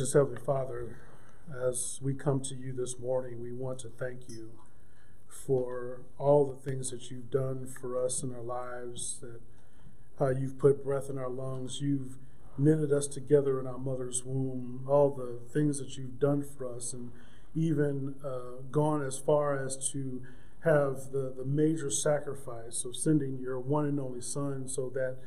Heavenly Father, as we come to you this morning, we want to thank you for all the things that you've done for us in our lives, that how you've put breath in our lungs, you've knitted us together in our mother's womb, all the things that you've done for us, and even uh, gone as far as to have the, the major sacrifice of sending your one and only Son so that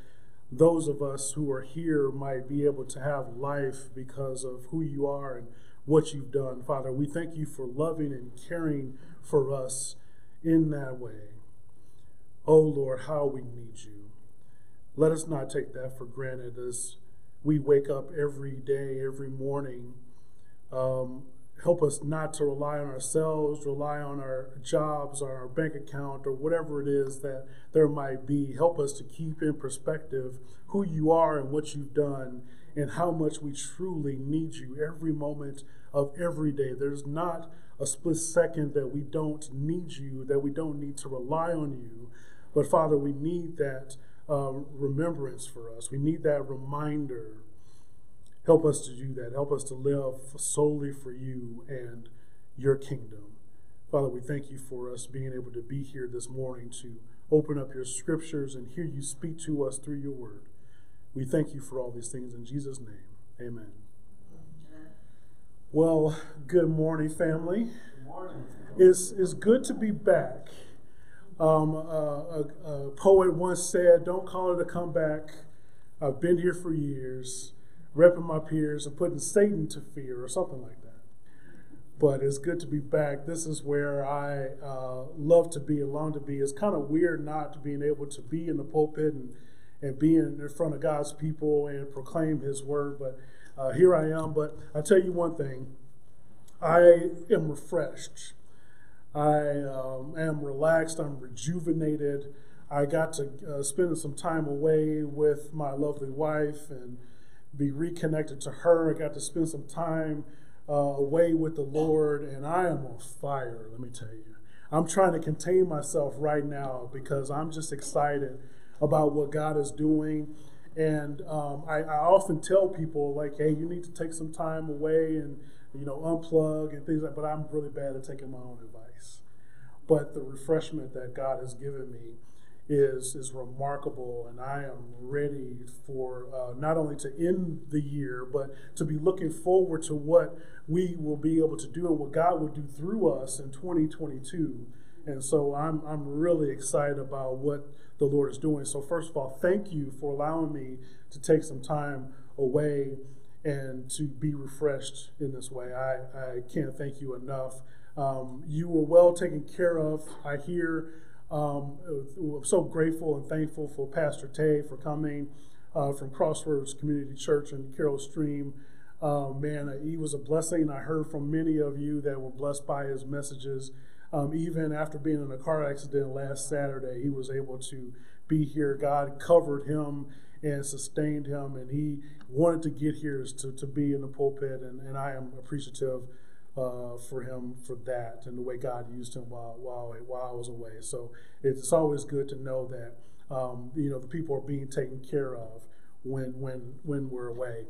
those of us who are here might be able to have life because of who you are and what you've done. Father, we thank you for loving and caring for us in that way. Oh Lord, how we need you. Let us not take that for granted as we wake up every day, every morning. Um, help us not to rely on ourselves, rely on our jobs, or our bank account, or whatever it is that there might be. Help us to keep in perspective who you are and what you've done and how much we truly need you every moment of every day. There's not a split second that we don't need you, that we don't need to rely on you. But Father, we need that uh, remembrance for us. We need that reminder Help us to do that. Help us to live solely for you and your kingdom. Father, we thank you for us being able to be here this morning to open up your scriptures and hear you speak to us through your word. We thank you for all these things in Jesus' name. Amen. Well, good morning, family. It's, it's good to be back. Um, uh, a, a poet once said, Don't call it a comeback. I've been here for years repping my peers and putting Satan to fear or something like that. But it's good to be back. This is where I uh, love to be and long to be. It's kind of weird not being able to be in the pulpit and, and be in, in front of God's people and proclaim His word. But uh, here I am. But I tell you one thing I am refreshed. I um, am relaxed. I'm rejuvenated. I got to uh, spend some time away with my lovely wife and be reconnected to her. I got to spend some time uh, away with the Lord, and I am on fire, let me tell you. I'm trying to contain myself right now because I'm just excited about what God is doing. And um, I, I, often tell people, like, hey, you need to take some time away and, you know, unplug and things like But I'm really bad at taking my own advice. But the refreshment that God has given me is is remarkable, and I am ready for uh, not only to end the year, but to be looking forward to what we will be able to do and what God will do through us in 2022. And so I'm I'm really excited about what the Lord is doing. So first of all, thank you for allowing me to take some time away and to be refreshed in this way. I, I can't thank you enough. Um, you were well taken care of. I hear um, I'm so grateful and thankful for Pastor Tay for coming uh, from Crossroads Community Church in Carol Stream. Uh, man, he was a blessing. I heard from many of you that were blessed by his messages. Um, even after being in a car accident last Saturday, he was able to be here. God covered him and sustained him, and he wanted to get here to, to be in the pulpit, and, and I am appreciative uh, for him for that and the way God used him while while while I was away. So it's always good to know that um, you know the people are being taken care of when when when we're away.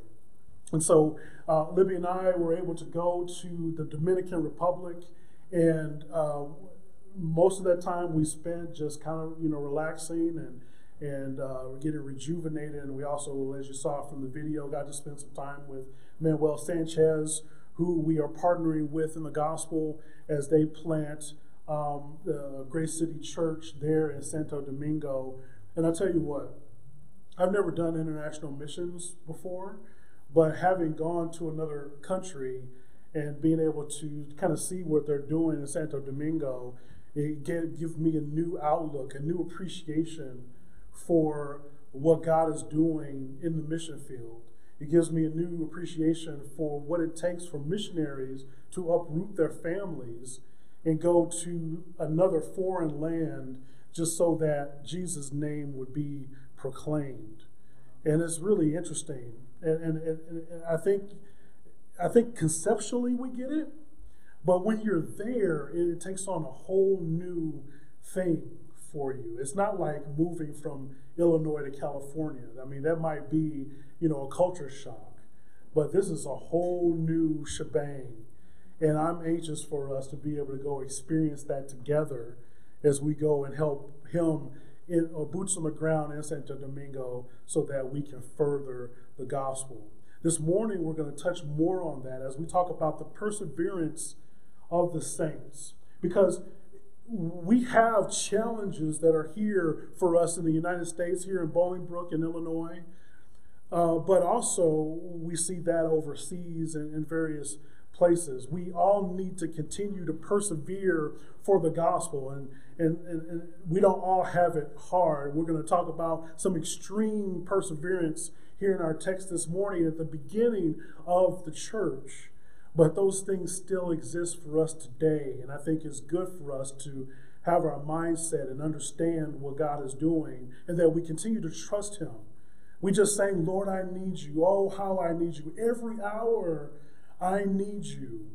And so uh, Libby and I were able to go to the Dominican Republic, and uh, most of that time we spent just kind of you know relaxing and and uh, getting rejuvenated. And we also, as you saw from the video, got to spend some time with Manuel Sanchez who we are partnering with in the gospel as they plant um, the Grace City Church there in Santo Domingo. And I'll tell you what, I've never done international missions before, but having gone to another country and being able to kind of see what they're doing in Santo Domingo, it gives me a new outlook, a new appreciation for what God is doing in the mission field. It gives me a new appreciation for what it takes for missionaries to uproot their families and go to another foreign land just so that Jesus' name would be proclaimed. And it's really interesting. And, and, and, I think I think conceptually we get it, but when you're there, it, it takes on a whole new thing for you. It's not like moving from Illinois to California. I mean, that might be, you know, a culture shock. but this is a whole new shebang. And I'm anxious for us to be able to go experience that together as we go and help him in or boots on the ground in Santo Domingo so that we can further the gospel. This morning we're going to touch more on that as we talk about the perseverance of the saints. Because we have challenges that are here for us in the United States, here in Bolingbrook in Illinois, uh, but also we see that overseas in, in various places. We all need to continue to persevere for the gospel, and, and, and, and we don't all have it hard. We're going to talk about some extreme perseverance here in our text this morning at the beginning of the church. But those things still exist for us today, and I think it's good for us to have our mindset and understand what God is doing, and that we continue to trust Him. We just saying, Lord, I need you. Oh, how I need you. Every hour I need you.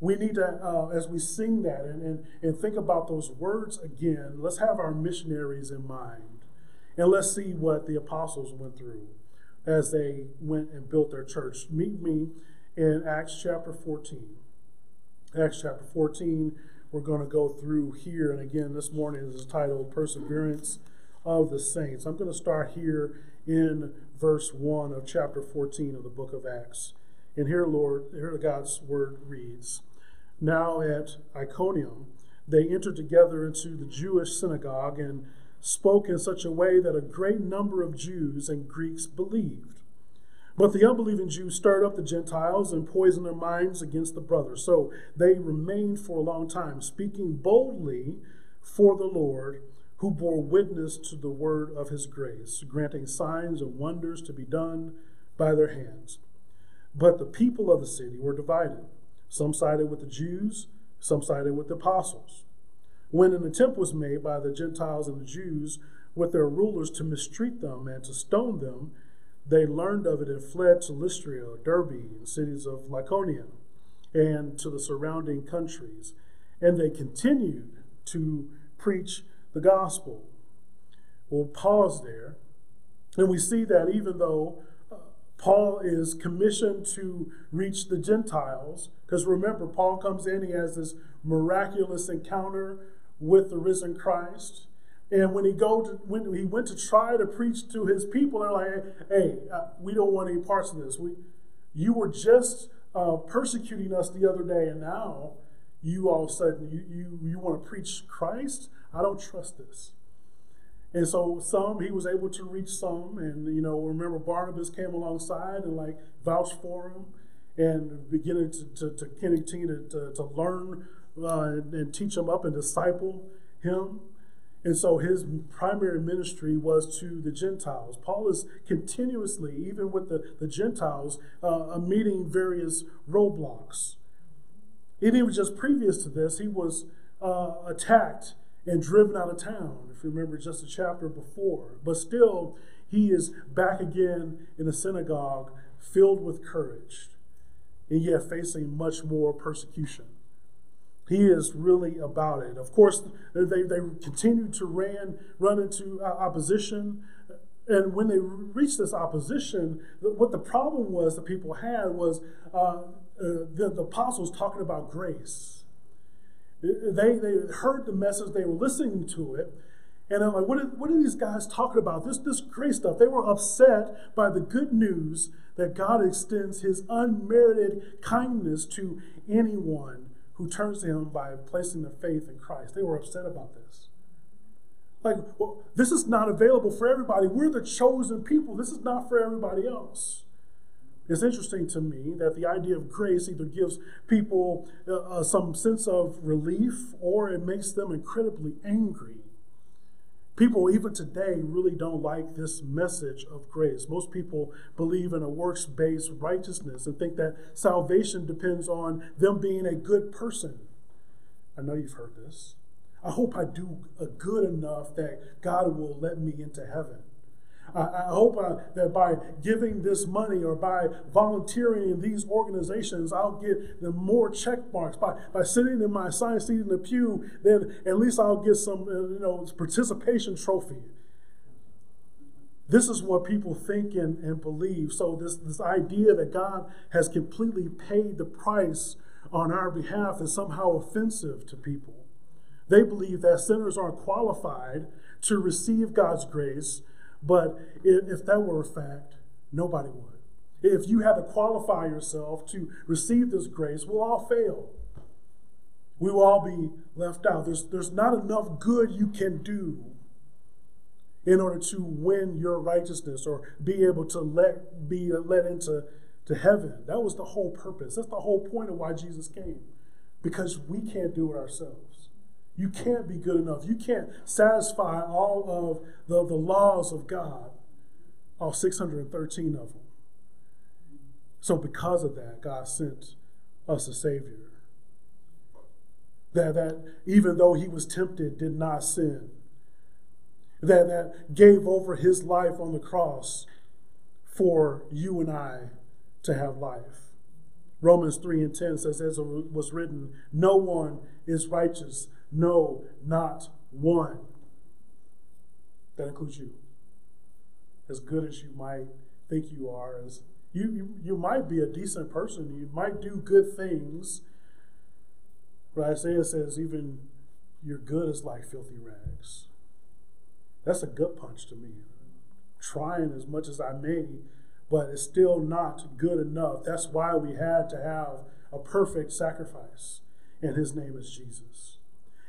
We need to, uh, as we sing that and, and, and think about those words again, let's have our missionaries in mind. And let's see what the apostles went through as they went and built their church. Meet me in Acts chapter 14. Acts chapter 14, we're going to go through here. And again, this morning is titled Perseverance of the Saints. I'm going to start here in verse 1 of chapter 14 of the book of Acts. And here, Lord, here God's word reads Now at Iconium, they entered together into the Jewish synagogue and spoke in such a way that a great number of Jews and Greeks believed. But the unbelieving Jews stirred up the Gentiles and poisoned their minds against the brothers. So they remained for a long time, speaking boldly for the Lord, who bore witness to the word of his grace, granting signs and wonders to be done by their hands. But the people of the city were divided. Some sided with the Jews, some sided with the apostles. When an attempt was made by the Gentiles and the Jews with their rulers to mistreat them and to stone them, they learned of it and fled to Lystra, Derbe, and cities of Lycaonia, and to the surrounding countries. And they continued to preach the gospel. We'll pause there. And we see that even though Paul is commissioned to reach the Gentiles, because remember, Paul comes in, he has this miraculous encounter with the risen Christ. And when he go to, when he went to try to preach to his people, they're like, "Hey, uh, we don't want any parts of this. We, you were just uh, persecuting us the other day, and now you all of a sudden you you you want to preach Christ? I don't trust this." And so some he was able to reach some, and you know, remember Barnabas came alongside and like vouched for him, and beginning to to, to continue to, to, learn uh, and, and teach him up and disciple him. And so his primary ministry was to the Gentiles. Paul is continuously, even with the, the Gentiles, uh, meeting various roadblocks. And even just previous to this, he was uh, attacked and driven out of town, if you remember just a chapter before. But still, he is back again in the synagogue, filled with courage, and yet facing much more persecution. He is really about it. Of course, they, they continue to ran, run into opposition. And when they reached this opposition, what the problem was that people had was uh, uh, the, the apostles talking about grace they, they heard the message, they were listening to it, and I'm like, what are, what are these guys talking about? This, this great stuff. They were upset by the good news that God extends his unmerited kindness to anyone who turns to him by placing their faith in Christ. They were upset about this. Like, well, this is not available for everybody. We're the chosen people. This is not for everybody else. It's interesting to me that the idea of grace either gives people uh, uh, some sense of relief or it makes them incredibly angry. People, even today, really don't like this message of grace. Most people believe in a works based righteousness and think that salvation depends on them being a good person. I know you've heard this. I hope I do a good enough that God will let me into heaven. I, hope uh, that by giving this money or by volunteering in these organizations, I'll get the more check marks. By, by sitting in my assigned seat in the pew, then at least I'll get some uh, you know participation trophy. This is what people think and, and believe. So, this, this idea that God has completely paid the price on our behalf is somehow offensive to people. They believe that sinners aren't qualified to receive God's grace, but if, if that were a fact, nobody would. If you had to qualify yourself to receive this grace, we'll all fail. We will all be left out. There's, there's not enough good you can do in order to win your righteousness or be able to let be let into to heaven. That was the whole purpose. That's the whole point of why Jesus came. Because we can't do it ourselves. You can't be good enough. You can't satisfy all of the, the laws of God, all 613 of them. So, because of that, God sent us a Savior. That, that even though he was tempted, did not sin that, that gave over his life on the cross for you and I to have life. Romans 3 and 10 says, as it was written, no one is righteous, no, not one. That includes you. As good as you might think you are, as you, you, you might be a decent person, you might do good things. But Isaiah says, even your good is like filthy rags. That's a gut punch to me. Trying as much as I may, but it's still not good enough. That's why we had to have a perfect sacrifice, and his name is Jesus.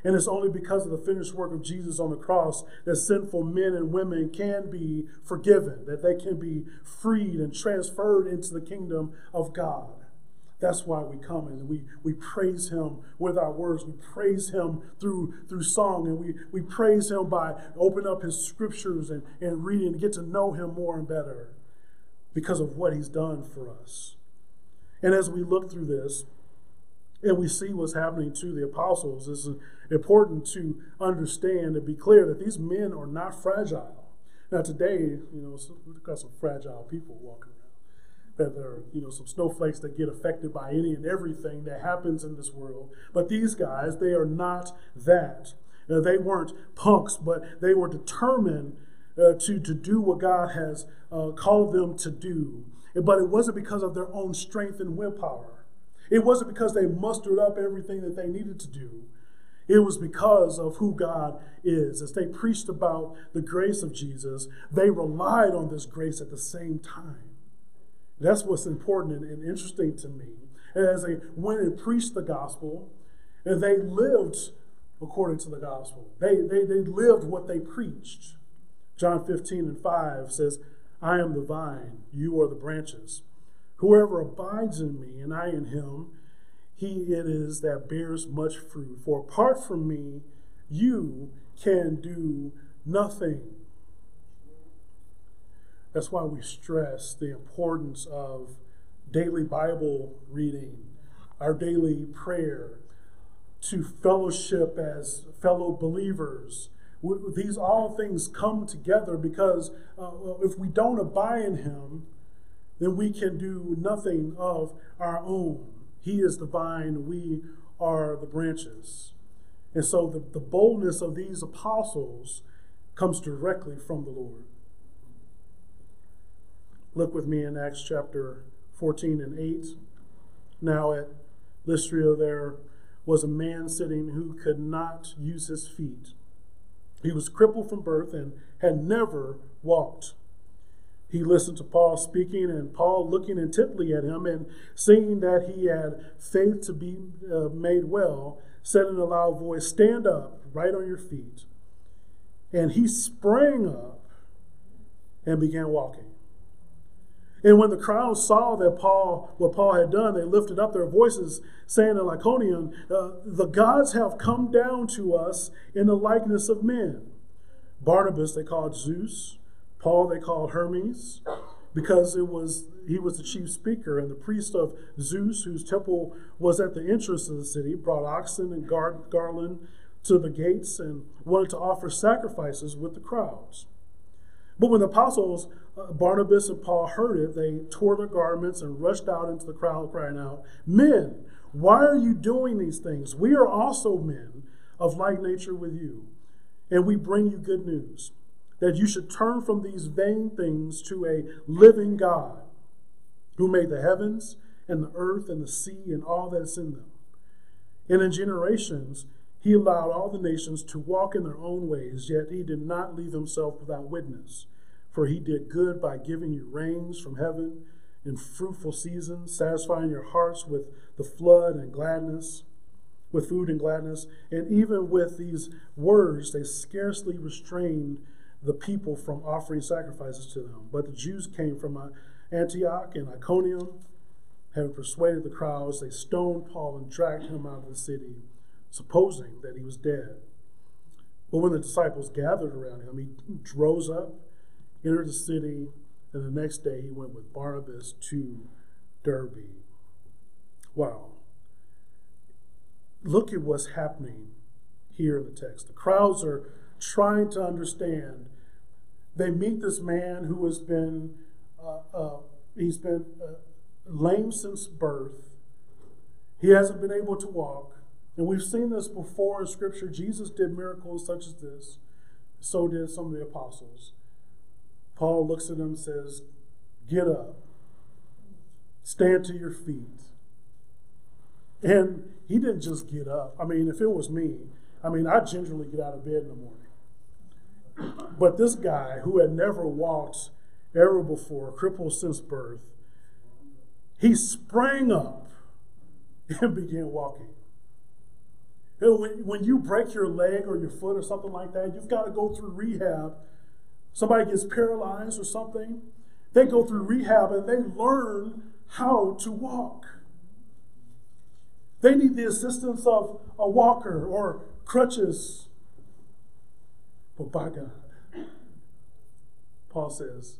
And it's only because of the finished work of Jesus on the cross that sinful men and women can be forgiven, that they can be freed and transferred into the kingdom of God. That's why we come and we, we praise him with our words. We praise him through, through song and we, we praise him by opening up his scriptures and, and reading to get to know him more and better because of what he's done for us. And as we look through this and we see what's happening to the apostles, it's important to understand and be clear that these men are not fragile. Now, today, you know, we've got some fragile people walking around. That there are you know some snowflakes that get affected by any and everything that happens in this world. But these guys they are not that. Uh, they weren't punks but they were determined uh, to, to do what god has uh, called them to do. But it wasn't because of their own strength and willpower it wasn't because they mustered up everything that they needed to do it was because of who God is. As they preached about the grace of Jesus, they relied on this grace at the same time. That's what's important and, interesting to me. As they went and preached the gospel, and they lived according to the gospel. They, they, they lived what they preached. John 15 and 5 says, I am the vine, you are the branches. Whoever abides in me and I in him, he it is that bears much fruit. For apart from me, you can do nothing. That's why we stress the importance of daily Bible reading, our daily prayer, to fellowship as fellow believers. These all things come together because uh, if we don't abide in Him, then we can do nothing of our own. He is the vine, we are the branches. And so the, the boldness of these apostles comes directly from the Lord. Look with me in Acts chapter 14 and 8. Now at Lystra there was a man sitting who could not use his feet. He was crippled from birth and had never walked. He listened to Paul speaking, and Paul looking intently at him and seeing that he had faith to be uh, made well, said in a loud voice, Stand up, right on your feet. And he sprang up and began walking. And when the crowd saw that Paul, what Paul had done, they lifted up their voices, saying in Lycaonian, uh, "The gods have come down to us in the likeness of men." Barnabas they called Zeus, Paul they called Hermes, because it was he was the chief speaker, and the priest of Zeus, whose temple was at the entrance of the city, brought oxen and gar- garland to the gates and wanted to offer sacrifices with the crowds. But when the apostles uh, Barnabas and Paul heard it, they tore their garments and rushed out into the crowd, crying out, Men, why are you doing these things? We are also men of like nature with you, and we bring you good news. That you should turn from these vain things to a living God who made the heavens and the earth and the sea and all that's in them. And in generations, he allowed all the nations to walk in their own ways, yet he did not leave himself without witness. For he did good by giving you rains from heaven in fruitful seasons, satisfying your hearts with the flood and gladness, with food and gladness. And even with these words, they scarcely restrained the people from offering sacrifices to them. But the Jews came from Antioch and Iconium, having persuaded the crowds, they stoned Paul and dragged him out of the city, supposing that he was dead. But when the disciples gathered around him, he rose up, entered the city, and the next day he went with Barnabas to Derbe. Wow. Look at what's happening here in the text. The crowds are trying to understand. They meet this man who has been, uh, uh, he's been uh, lame since birth. He hasn't been able to walk. And we've seen this before in Scripture. Jesus did miracles such as this. So did some of the apostles. Paul looks at him and says, Get up, stand to your feet. And he didn't just get up. I mean, if it was me, I mean, I gingerly get out of bed in the morning. But this guy who had never walked ever before, crippled since birth, he sprang up and began walking. When you break your leg or your foot or something like that, you've got to go through rehab somebody gets paralyzed or something, they go through rehab and they learn how to walk. They need the assistance of a walker or crutches. But by God, Paul says,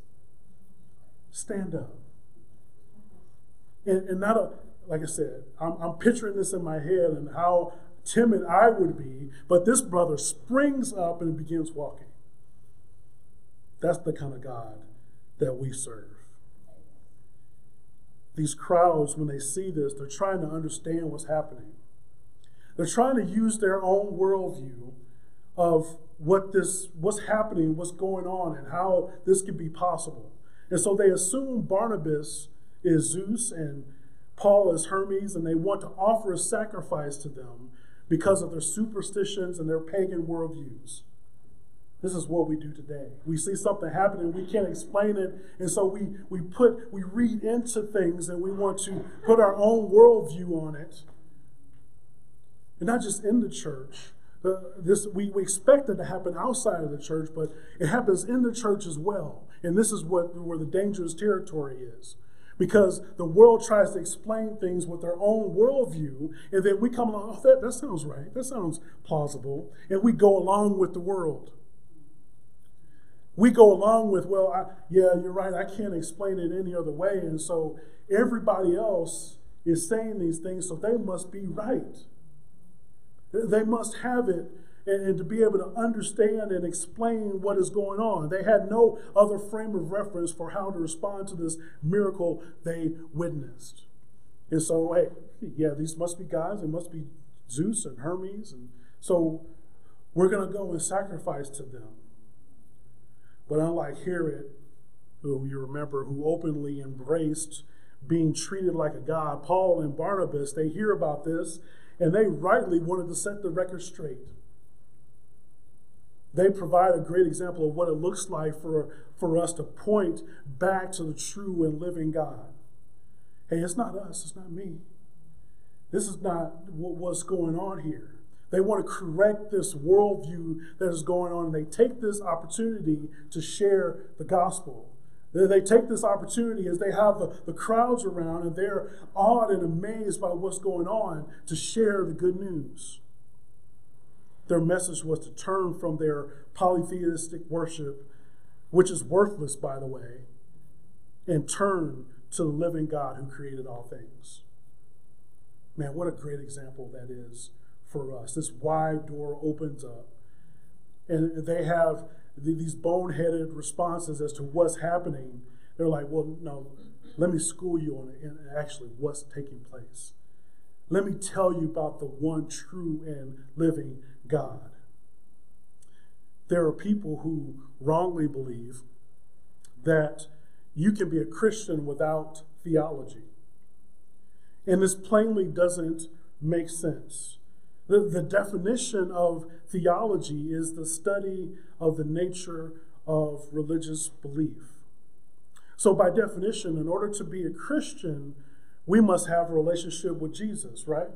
stand up. And, and not a, like I said, I'm, I'm picturing this in my head and how timid I would be, but this brother springs up and begins walking. That's the kind of God that we serve. These crowds, when they see this, they're trying to understand what's happening. They're trying to use their own worldview of what this, what's happening, what's going on, and how this could be possible. And so they assume Barnabas is Zeus and Paul is Hermes, and they want to offer a sacrifice to them because of their superstitions and their pagan worldviews. This is what we do today. We see something happening, we can't explain it, and so we, we put we read into things and we want to put our own worldview on it. And not just in the church. Uh, this we, we expect it to happen outside of the church, but it happens in the church as well. And this is what where the dangerous territory is. Because the world tries to explain things with their own worldview, and then we come along, oh, that, that sounds right, that sounds plausible, and we go along with the world we go along with, well, I, yeah, you're right, I can't explain it any other way. And so everybody else is saying these things, so they must be right. They must have it and, and, to be able to understand and explain what is going on. They had no other frame of reference for how to respond to this miracle they witnessed. And so, hey, yeah, these must be gods. They must be Zeus and Hermes. And so we're going to go and sacrifice to them. But unlike Herod, who you remember, who openly embraced being treated like a god, Paul and Barnabas, they hear about this and they rightly wanted to set the record straight. They provide a great example of what it looks like for, for us to point back to the true and living God. Hey, it's not us, it's not me. This is not what's going on here. They want to correct this worldview that is going on. And they take this opportunity to share the gospel. They take this opportunity as they have the, crowds around and they're awed and amazed by what's going on to share the good news. Their message was to turn from their polytheistic worship, which is worthless, by the way, and turn to the living God who created all things. Man, what a great example that is for us. This wide door opens up. And they have these boneheaded responses as to what's happening. They're like, well, no, let me school you on it actually what's taking place. Let me tell you about the one true and living God. there are people who wrongly believe that you can be a Christian without theology. And this plainly doesn't make sense. The, the definition of theology is the study of the nature of religious belief. So, by definition, in order to be a Christian, we must have a relationship with Jesus, right?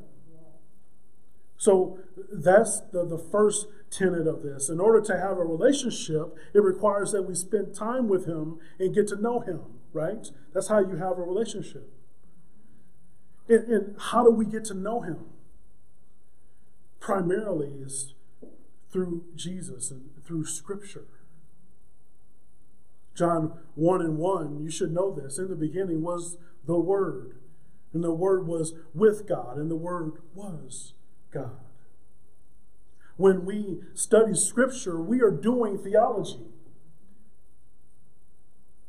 So that's the, the first tenet of this. In order to have a relationship, it requires that we spend time with Him and get to know Him, right? That's how you have a relationship. And, and how do we get to know Him? Primarily is through Jesus and through Scripture. John 1 and 1, you should know this. In the beginning was the Word, and the Word was with God, and the Word was God. When we study Scripture, we are doing theology.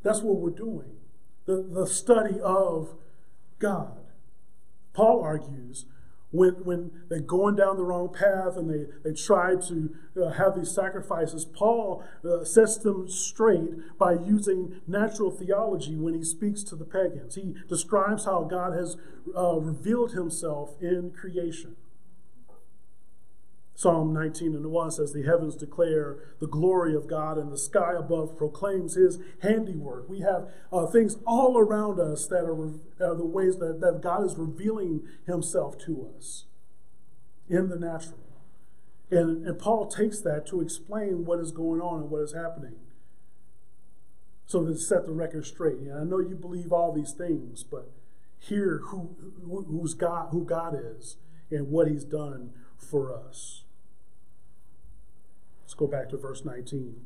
That's what we're doing the, the study of God. Paul argues when, when they're going down the wrong path and they, they try to uh, have these sacrifices, Paul uh, sets them straight by using natural theology when he speaks to the pagans. He describes how God has uh, revealed himself in creation. Psalm 19 and 1 says, The heavens declare the glory of God, and the sky above proclaims his handiwork. We have uh, things all around us that are, are the ways that, that God is revealing himself to us in the natural. And, and Paul takes that to explain what is going on and what is happening. So to set the record straight. And I know you believe all these things, but hear who, who's God, who God is and what he's done for us. Let's go back to verse 19.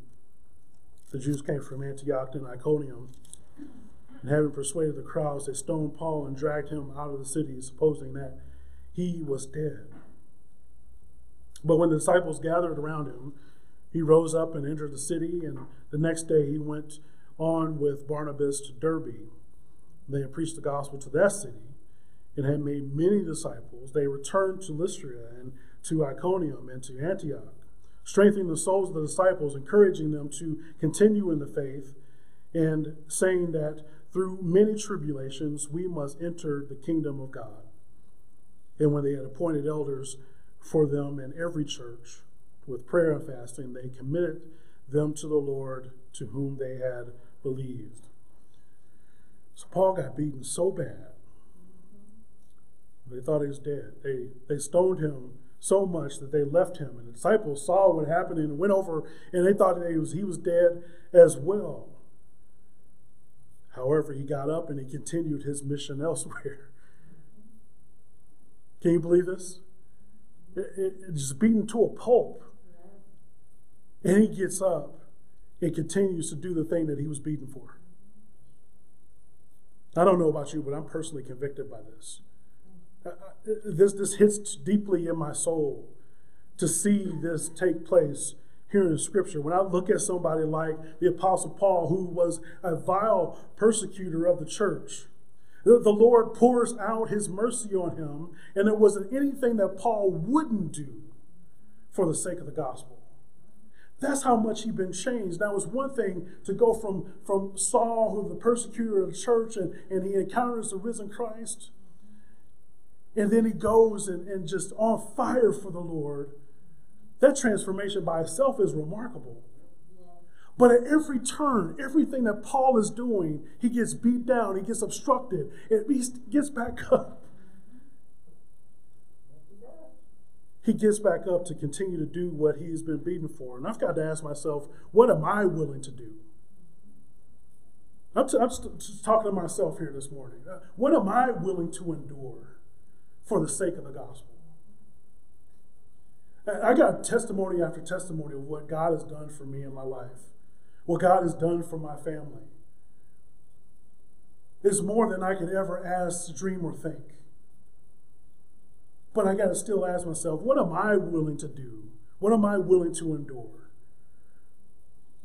The Jews came from Antioch and Iconium, and having persuaded the crowds, they stoned Paul and dragged him out of the city, supposing that he was dead. But when the disciples gathered around him, he rose up and entered the city, and the next day he went on with Barnabas to Derbe. They had preached the gospel to that city and had made many disciples. They returned to Lystra and to Iconium and to Antioch strengthening the souls of the disciples, encouraging them to continue in the faith, and saying that through many tribulations we must enter the kingdom of God. And when they had appointed elders for them in every church, with prayer and fasting, they committed them to the Lord to whom they had believed. So Paul got beaten so bad, they thought he was dead. They, they stoned him so much that they left him. And the disciples saw what happened and went over, and they thought that he was, he was dead as well. However, he got up and he continued his mission elsewhere. Can you believe this? It, it, beaten to a pulp. And he gets up and continues to do the thing that he was beaten for. I don't know about you, but I'm personally convicted by this this, this hits deeply in my soul to see this take place here in Scripture. When I look at somebody like the Apostle Paul, who was a vile persecutor of the church, the, the Lord pours out his mercy on him, and there wasn't anything that Paul wouldn't do for the sake of the gospel. That's how much he'd been changed. Now, it's one thing to go from, from Saul, who the persecutor of the church, and, and he encounters the risen Christ, and then he goes and, and just on fire for the Lord, that transformation by itself is remarkable. But at every turn, everything that Paul is doing, he gets beat down, he gets obstructed, he gets back up. He gets back up to continue to do what he's been beaten for. And I've got to ask myself, what am I willing to do? I'm, t- I'm just talking to myself here this morning. Uh, what am I willing to endure? For the sake of the gospel. I got testimony after testimony of what God has done for me in my life, what God has done for my family. It's more than I could ever ask, dream, or think. But I got to still ask myself, what am I willing to do? What am I willing to endure?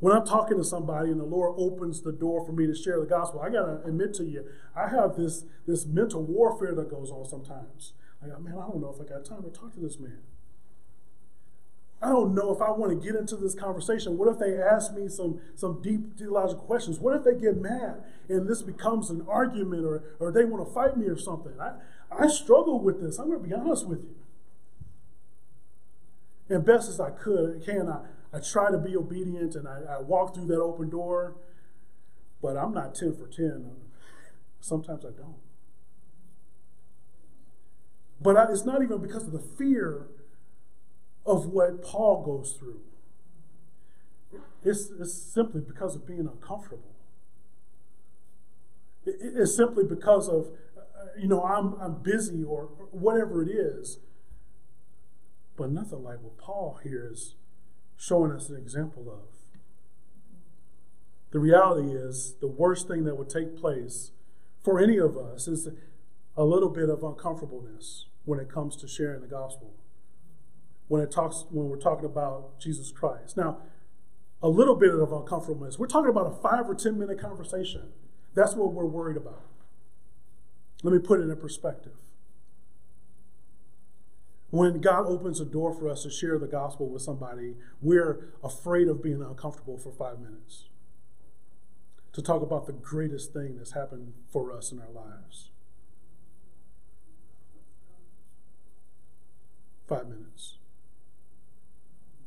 When I'm talking to somebody and the Lord opens the door for me to share the gospel, I got to admit to you, I have this, this mental warfare that goes on sometimes. I go, man, I don't know if I got time to talk to this man. I don't know if I want to get into this conversation. What if they ask me some, some deep theological questions? What if they get mad and this becomes an argument or, or they want to fight me or something? I, I struggle with this. I'm going to be honest with you. And best as I could, can I, I try to be obedient and I, I walk through that open door, but I'm not 10 for 10. Sometimes I don't. But I, it's not even because of the fear of what Paul goes through. It's, it's simply because of being uncomfortable. It, it's simply because of, uh, you know, I'm, I'm busy or whatever it is. But nothing like what Paul here is showing us an example of. The reality is, the worst thing that would take place for any of us is a little bit of uncomfortableness when it comes to sharing the gospel. When it talks, when we're talking about Jesus Christ. Now, a little bit of uncomfortableness. We're talking about a five or ten minute conversation. That's what we're worried about. Let me put it in perspective. When God opens a door for us to share the gospel with somebody, we're afraid of being uncomfortable for five minutes. To talk about the greatest thing that's happened for us in our lives. Five minutes.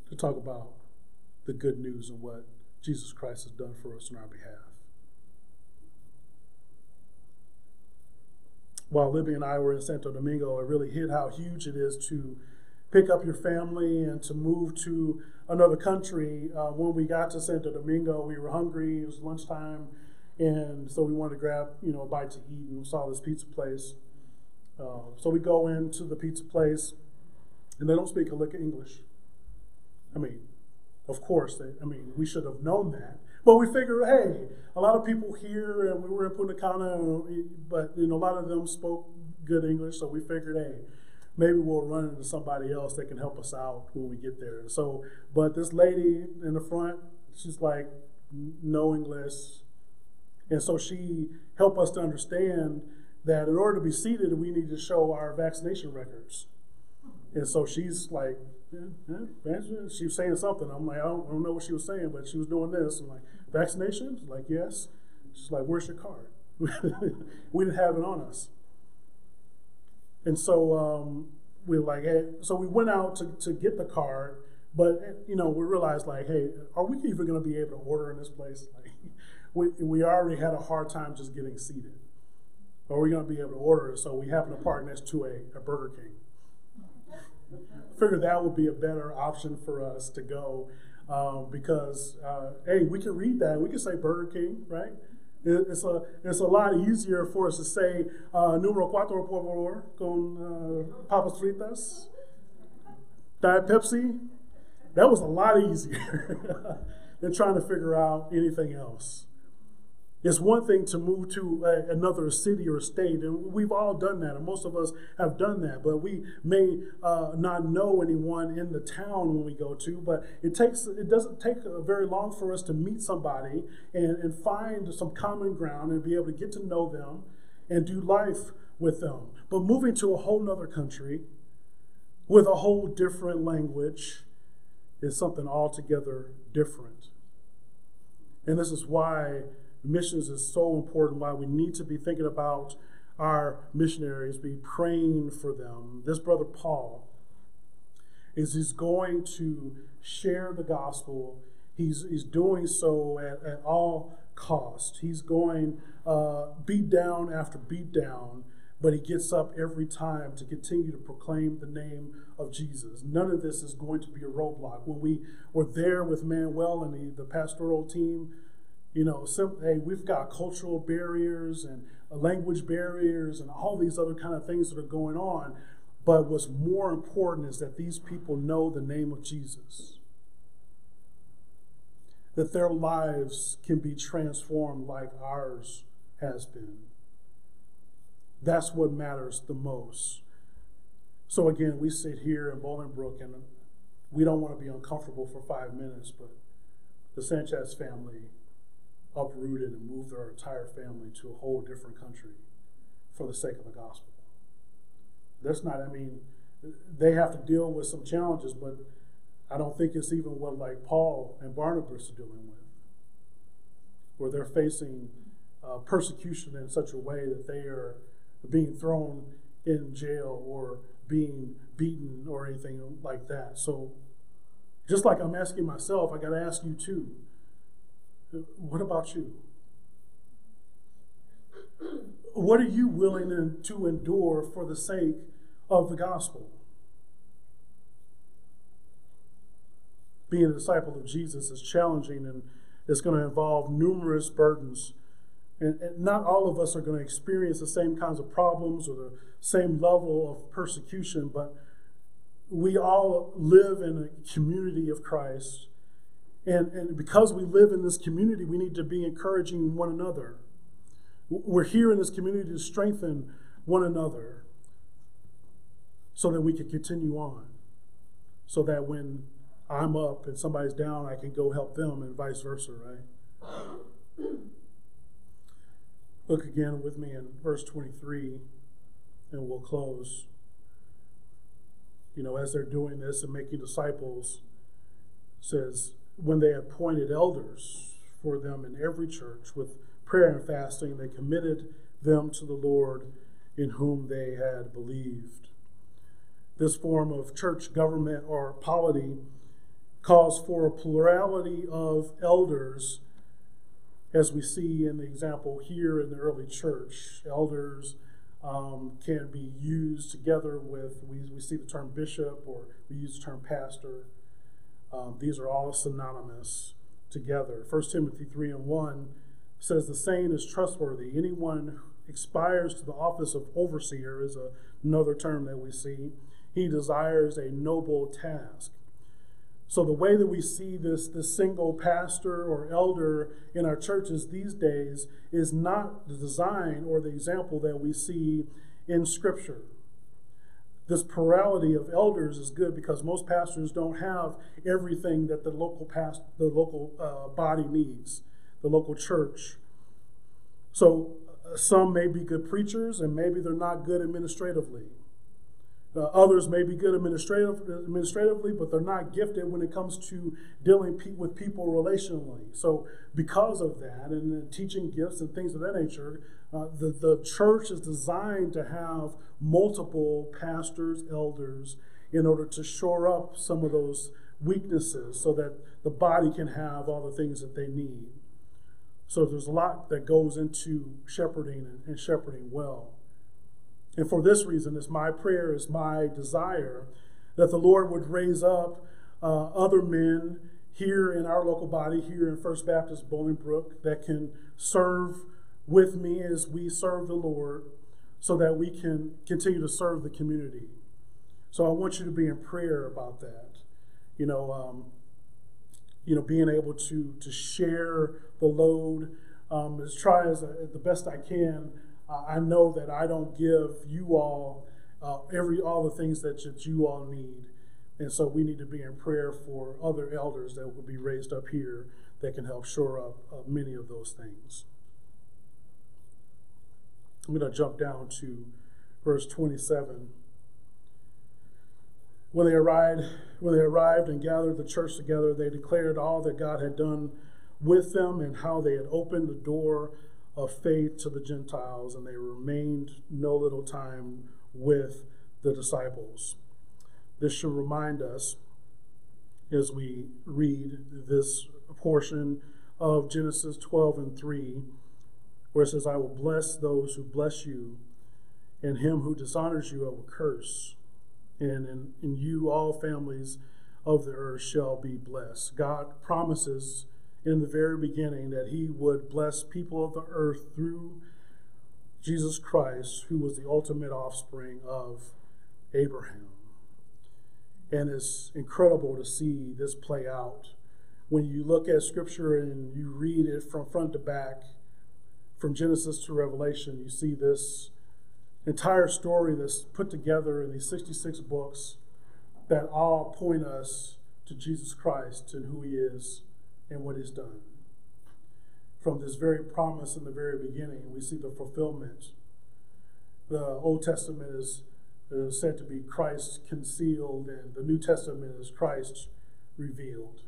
To talk about the good news and what Jesus Christ has done for us on our behalf. While Libby and I were in Santo Domingo, it really hit how huge it is to pick up your family and to move to another country. Uh, when we got to Santo Domingo, we were hungry. It was lunchtime, and so we wanted to grab you know a bite to eat, and we saw this pizza place. Uh, so we go into the pizza place, and they don't speak a lick of English. I mean, of course, they, I mean, we should have known that. But we figured, hey, a lot of people here, and we were in Punta Cana, but you know, a lot of them spoke good English, so we figured, hey, maybe we'll run into somebody else that can help us out when we get there. So, but this lady in the front, she's like, no English, and so she helped us to understand that in order to be seated, we need to show our vaccination records. And so she's like, yeah, she was saying something. I'm like, I don't, I don't, know what she was saying, but she was doing this. I'm like, vaccinations? Like, yes. She's like, where's your card? we didn't have it on us. And so um, we like, hey, so we went out to, to get the card, but you know, we realized like, hey, are we even going to be able to order in this place? Like, we, we already had a hard time just getting seated. Are we going to be able to order? So we happened to park next to a, a Burger King figured that would be a better option for us to go um, because uh, hey, we can read that. We can say Burger King, right? It's a it's a lot easier for us to say uh, número cuatro por favor con uh, papas fritas, diet Pepsi. That was a lot easier than trying to figure out anything else. It's one thing to move to a, another city or state, and we've all done that, and most of us have done that. But we may uh, not know anyone in the town when we go to. But it takes it doesn't take very long for us to meet somebody and, and find some common ground and be able to get to know them and do life with them. But moving to a whole nother country with a whole different language is something altogether different. And this is why missions is so important, why we need to be thinking about our missionaries, be praying for them. This brother Paul is he's going to share the gospel. He's, he's doing so at, at all cost. He's going uh, beat down after beat down, but he gets up every time to continue to proclaim the name of Jesus. None of this is going to be a roadblock. When we were there with Manuel and the, the pastoral team, you know, some, hey, we've got cultural barriers and uh, language barriers and all these other kind of things that are going on. But what's more important is that these people know the name of Jesus. That their lives can be transformed like ours has been. That's what matters the most. So again, we sit here in Bolingbrook and we don't want to be uncomfortable for five minutes, but the Sanchez family uprooted and moved their entire family to a whole different country for the sake of the gospel. That's not, I mean, they have to deal with some challenges, but I don't think it's even what like Paul and Barnabas are dealing with, where they're facing uh, persecution in such a way that they are being thrown in jail or being beaten or anything like that. So, just like I'm asking myself, I got to ask you too. What about you? What are you willing to endure for the sake of the gospel? Being a disciple of Jesus is challenging and it's going to involve numerous burdens. And, not all of us are going to experience the same kinds of problems or the same level of persecution, but we all live in a community of Christ. And, and because we live in this community, we need to be encouraging one another. We're here in this community to strengthen one another so that we can continue on. So that when I'm up and somebody's down, I can go help them and vice versa, right? Look again with me in verse 23 and we'll close. You know, as they're doing this and making disciples, says, when they appointed elders for them in every church with prayer and fasting, they committed them to the Lord in whom they had believed. This form of church government or polity calls for a plurality of elders, as we see in the example here in the early church. Elders um, can be used together with, we, we see the term bishop or we use the term pastor. Um, these are all synonymous together. 1 Timothy 3 and 1 says, The saying is trustworthy. Anyone expires to the office of overseer is a, another term that we see. He desires a noble task. So the way that we see this, this single pastor or elder in our churches these days is not the design or the example that we see in Scripture. This plurality of elders is good because most pastors don't have everything that the local past, the local uh, body needs, the local church. So uh, some may be good preachers and maybe they're not good administratively. Uh, others may be good administrative, administratively, but they're not gifted when it comes to dealing pe- with people relationally. So, because of that, and teaching gifts and things of that nature, uh, the, the church is designed to have multiple pastors, elders, in order to shore up some of those weaknesses so that the body can have all the things that they need. So, there's a lot that goes into shepherding and, shepherding well. And for this reason, it's my prayer, it's my desire that the Lord would raise up uh, other men here in our local body, here in First Baptist Bolingbrook, that can serve with me as we serve the Lord so that we can continue to serve the community. So I want you to be in prayer about that. You know, um, you know, being able to to share the load, um, as try as uh, the best I can uh, I know that I don't give you all uh, every all the things that, that you all need. And so we need to be in prayer for other elders that will be raised up here that can help shore up uh, many of those things. I'm going to jump down to verse 27. When they arrived, when they arrived and gathered the church together, they declared all that God had done with them and how they had opened the door of faith to the Gentiles, and they remained no little time with the disciples. This should remind us as we read this portion of Genesis 12 and 3, where it says, I will bless those who bless you, and him who dishonors you I will curse. And in, in you all families of the earth shall be blessed. God promises in the very beginning that he would bless people of the earth through Jesus Christ, who was the ultimate offspring of Abraham. And it's incredible to see this play out. When you look at scripture and you read it from front to back, from Genesis to Revelation, you see this entire story that's put together in these 66 books that all point us to Jesus Christ and who he is and what He's done. From this very promise in the very beginning, we see the fulfillment. The Old Testament is, is said to be Christ concealed, and the New Testament is Christ revealed.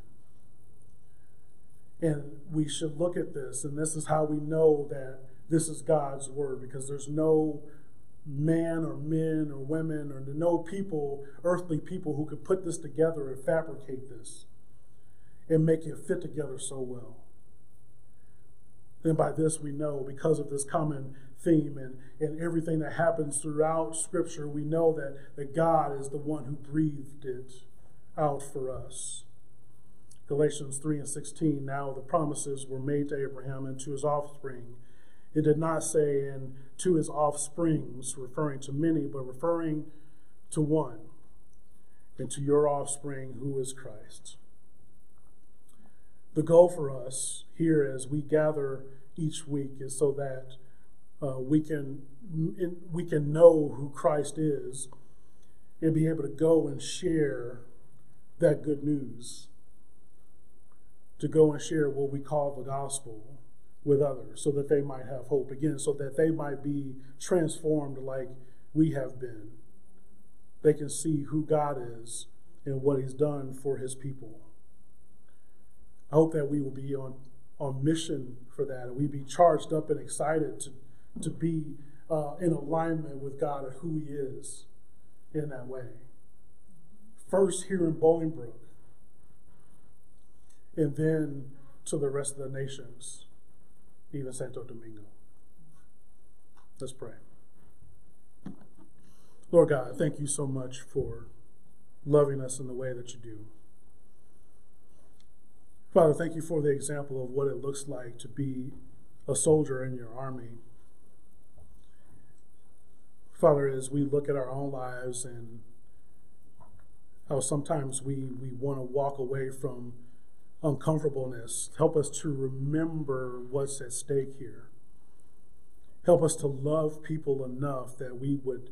And we should look at this, and this is how we know that this is God's word, because there's no man or men or women or no people, earthly people, who could put this together and fabricate this and make it fit together so well. Then by this we know, because of this common theme and, and everything that happens throughout Scripture, we know that, that God is the one who breathed it out for us. Galatians 3 and 16, now the promises were made to Abraham and to his offspring. It did not say, and to his offsprings, referring to many, but referring to one, and to your offspring, who is Christ. The goal for us here as we gather each week is so that uh, we can we can know who Christ is and be able to go and share that good news. To go and share what we call the gospel with others so that they might have hope again, so that they might be transformed like we have been. They can see who God is and what He's done for His people. I hope that we will be on, on mission for that and we be charged up and excited to, to be uh, in alignment with God and who He is in that way. First, here in Bolingbrook, and then to the rest of the nations, even Santo Domingo. Let's pray. Lord God, thank you so much for loving us in the way that you do. Father, thank you for the example of what it looks like to be a soldier in your army. Father, as we look at our own lives and how sometimes we, we want to walk away from uncomfortableness, help us to remember what's at stake here. Help us to love people enough that we would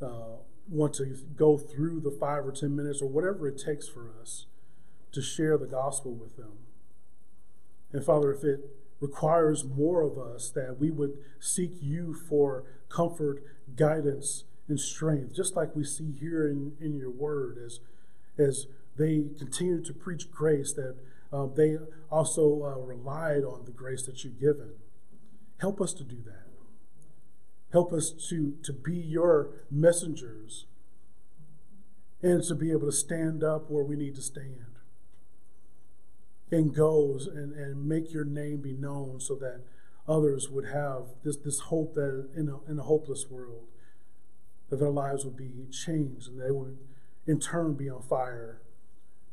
uh, want to go through the five or ten minutes or whatever it takes for us to share the gospel with them. And Father, if it requires more of us, that we would seek you for comfort, guidance, and strength, just like we see here in, in your word as, as they continue to preach grace, that uh, they also uh, relied on the grace that you've given. Help us to do that. Help us to, to be your messengers and to be able to stand up where we need to stand and goes and, and make your name be known so that others would have this, this hope that in a, in a hopeless world that their lives would be changed and they would in turn be on fire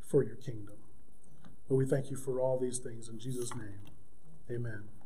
for your kingdom. But we thank you for all these things in Jesus' name. Amen.